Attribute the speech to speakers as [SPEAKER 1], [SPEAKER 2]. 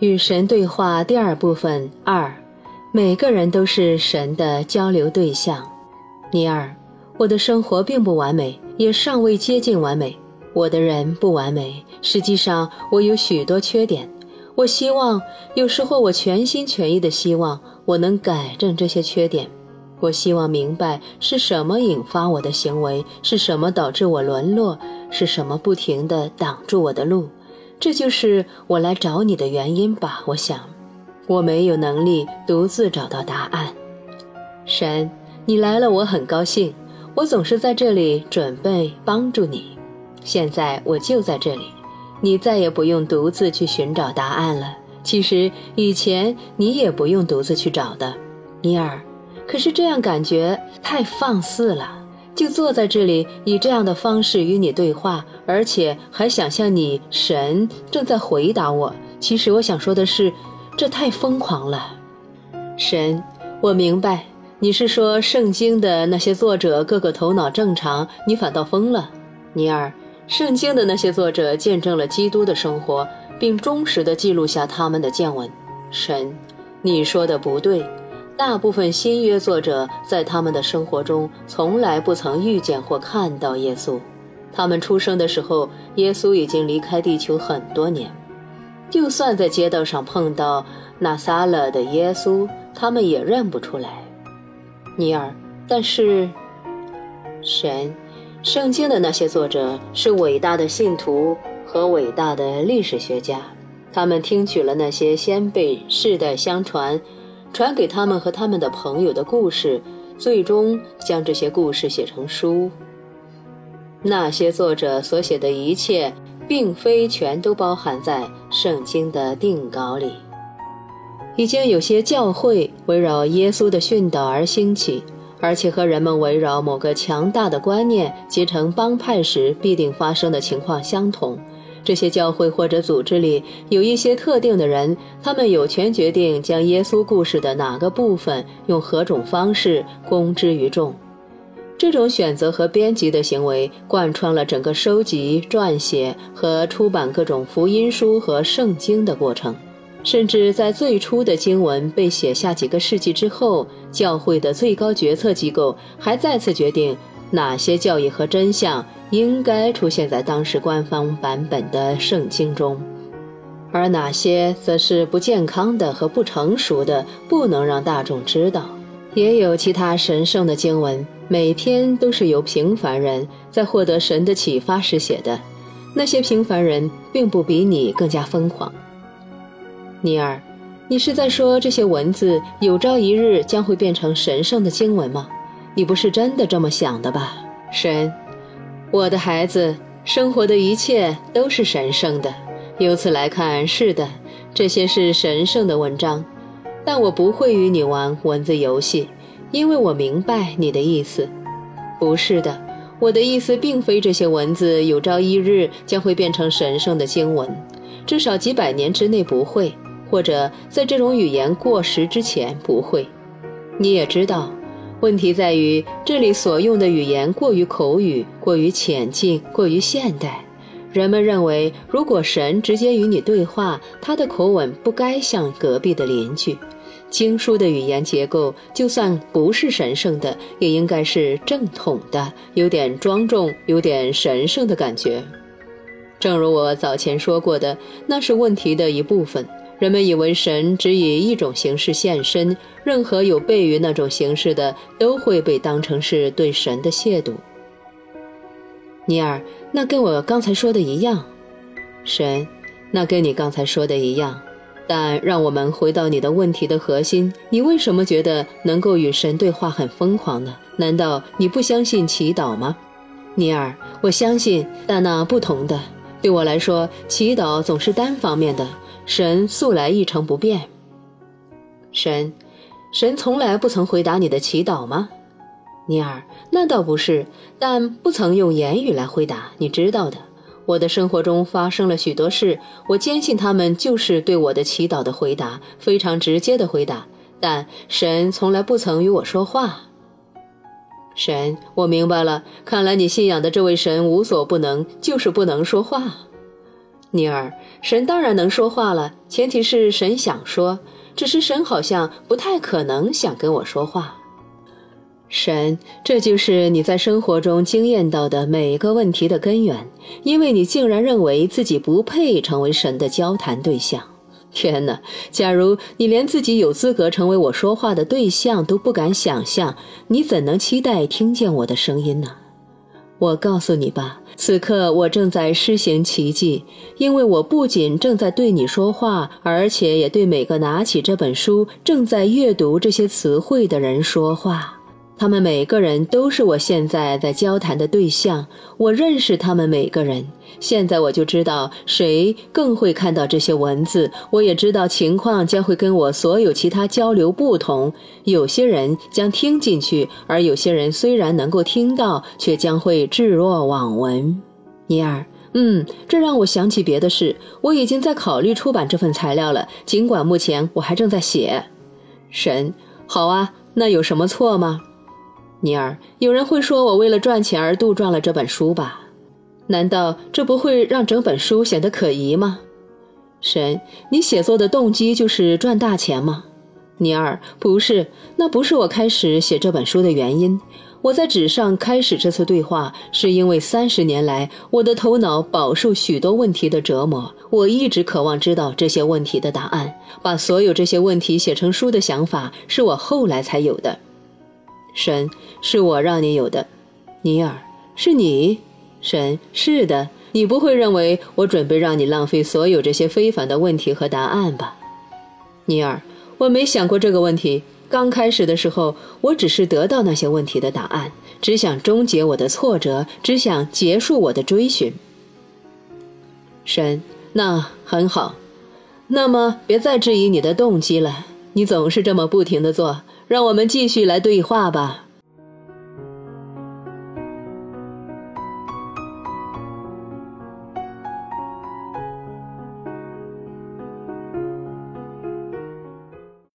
[SPEAKER 1] 与神对话第二部分二，每个人都是神的交流对象。尼尔，我的生活并不完美，也尚未接近完美。我的人不完美，实际上我有许多缺点。我希望，有时候我全心全意的希望我能改正这些缺点。我希望明白是什么引发我的行为，是什么导致我沦落，是什么不停地挡住我的路。这就是我来找你的原因吧。我想，我没有能力独自找到答案。神，你来了，我很高兴。我总是在这里准备帮助你。现在我就在这里，你再也不用独自去寻找答案了。其实以前你也不用独自去找的，尼尔。可是这样感觉太放肆了。就坐在这里，以这样的方式与你对话，而且还想象你神正在回答我。其实我想说的是，这太疯狂了。神，我明白你是说圣经的那些作者个个头脑正常，你反倒疯了。尼尔，圣经的那些作者见证了基督的生活，并忠实地记录下他们的见闻。神，你说的不对。大部分新约作者在他们的生活中从来不曾遇见或看到耶稣，他们出生的时候，耶稣已经离开地球很多年。就算在街道上碰到那撒勒的耶稣，他们也认不出来。尼尔，但是，神，圣经的那些作者是伟大的信徒和伟大的历史学家，他们听取了那些先辈世代相传。传给他们和他们的朋友的故事，最终将这些故事写成书。那些作者所写的一切，并非全都包含在圣经的定稿里。已经有些教会围绕耶稣的训导而兴起，而且和人们围绕某个强大的观念结成帮派时必定发生的情况相同。这些教会或者组织里有一些特定的人，他们有权决定将耶稣故事的哪个部分用何种方式公之于众。这种选择和编辑的行为贯穿了整个收集、撰写和出版各种福音书和圣经的过程。甚至在最初的经文被写下几个世纪之后，教会的最高决策机构还再次决定哪些教义和真相。应该出现在当时官方版本的圣经中，而哪些则是不健康的和不成熟的，不能让大众知道。也有其他神圣的经文，每篇都是由平凡人在获得神的启发时写的。那些平凡人并不比你更加疯狂。尼尔，你是在说这些文字有朝一日将会变成神圣的经文吗？你不是真的这么想的吧，神？我的孩子，生活的一切都是神圣的。由此来看，是的，这些是神圣的文章。但我不会与你玩文字游戏，因为我明白你的意思。不是的，我的意思并非这些文字有朝一日将会变成神圣的经文，至少几百年之内不会，或者在这种语言过时之前不会。你也知道。问题在于，这里所用的语言过于口语，过于浅近，过于现代。人们认为，如果神直接与你对话，他的口吻不该像隔壁的邻居。经书的语言结构，就算不是神圣的，也应该是正统的，有点庄重，有点神圣的感觉。正如我早前说过的，那是问题的一部分。人们以为神只以一种形式现身，任何有悖于那种形式的都会被当成是对神的亵渎。尼尔，那跟我刚才说的一样，神，那跟你刚才说的一样。但让我们回到你的问题的核心：你为什么觉得能够与神对话很疯狂呢？难道你不相信祈祷吗？尼尔，我相信，但那不同的。对我来说，祈祷总是单方面的。神素来一成不变。神，神从来不曾回答你的祈祷吗？尼尔，那倒不是，但不曾用言语来回答。你知道的，我的生活中发生了许多事，我坚信他们就是对我的祈祷的回答，非常直接的回答。但神从来不曾与我说话。神，我明白了，看来你信仰的这位神无所不能，就是不能说话。尼尔，神当然能说话了，前提是神想说，只是神好像不太可能想跟我说话。神，这就是你在生活中经验到的每个问题的根源，因为你竟然认为自己不配成为神的交谈对象。天哪！假如你连自己有资格成为我说话的对象都不敢想象，你怎能期待听见我的声音呢？我告诉你吧，此刻我正在施行奇迹，因为我不仅正在对你说话，而且也对每个拿起这本书、正在阅读这些词汇的人说话。他们每个人都是我现在在交谈的对象，我认识他们每个人。现在我就知道谁更会看到这些文字，我也知道情况将会跟我所有其他交流不同。有些人将听进去，而有些人虽然能够听到，却将会置若罔闻。尼尔，嗯，这让我想起别的事。我已经在考虑出版这份材料了，尽管目前我还正在写。神，好啊，那有什么错吗？尼尔，有人会说我为了赚钱而杜撰了这本书吧？难道这不会让整本书显得可疑吗？神，你写作的动机就是赚大钱吗？尼尔，不是，那不是我开始写这本书的原因。我在纸上开始这次对话，是因为三十年来我的头脑饱受许多问题的折磨，我一直渴望知道这些问题的答案。把所有这些问题写成书的想法，是我后来才有的。神是我让你有的，尼尔是你，神是的，你不会认为我准备让你浪费所有这些非凡的问题和答案吧，尼尔？我没想过这个问题。刚开始的时候，我只是得到那些问题的答案，只想终结我的挫折，只想结束我的追寻。神，那很好，那么别再质疑你的动机了。你总是这么不停的做。让我们继续来对话吧。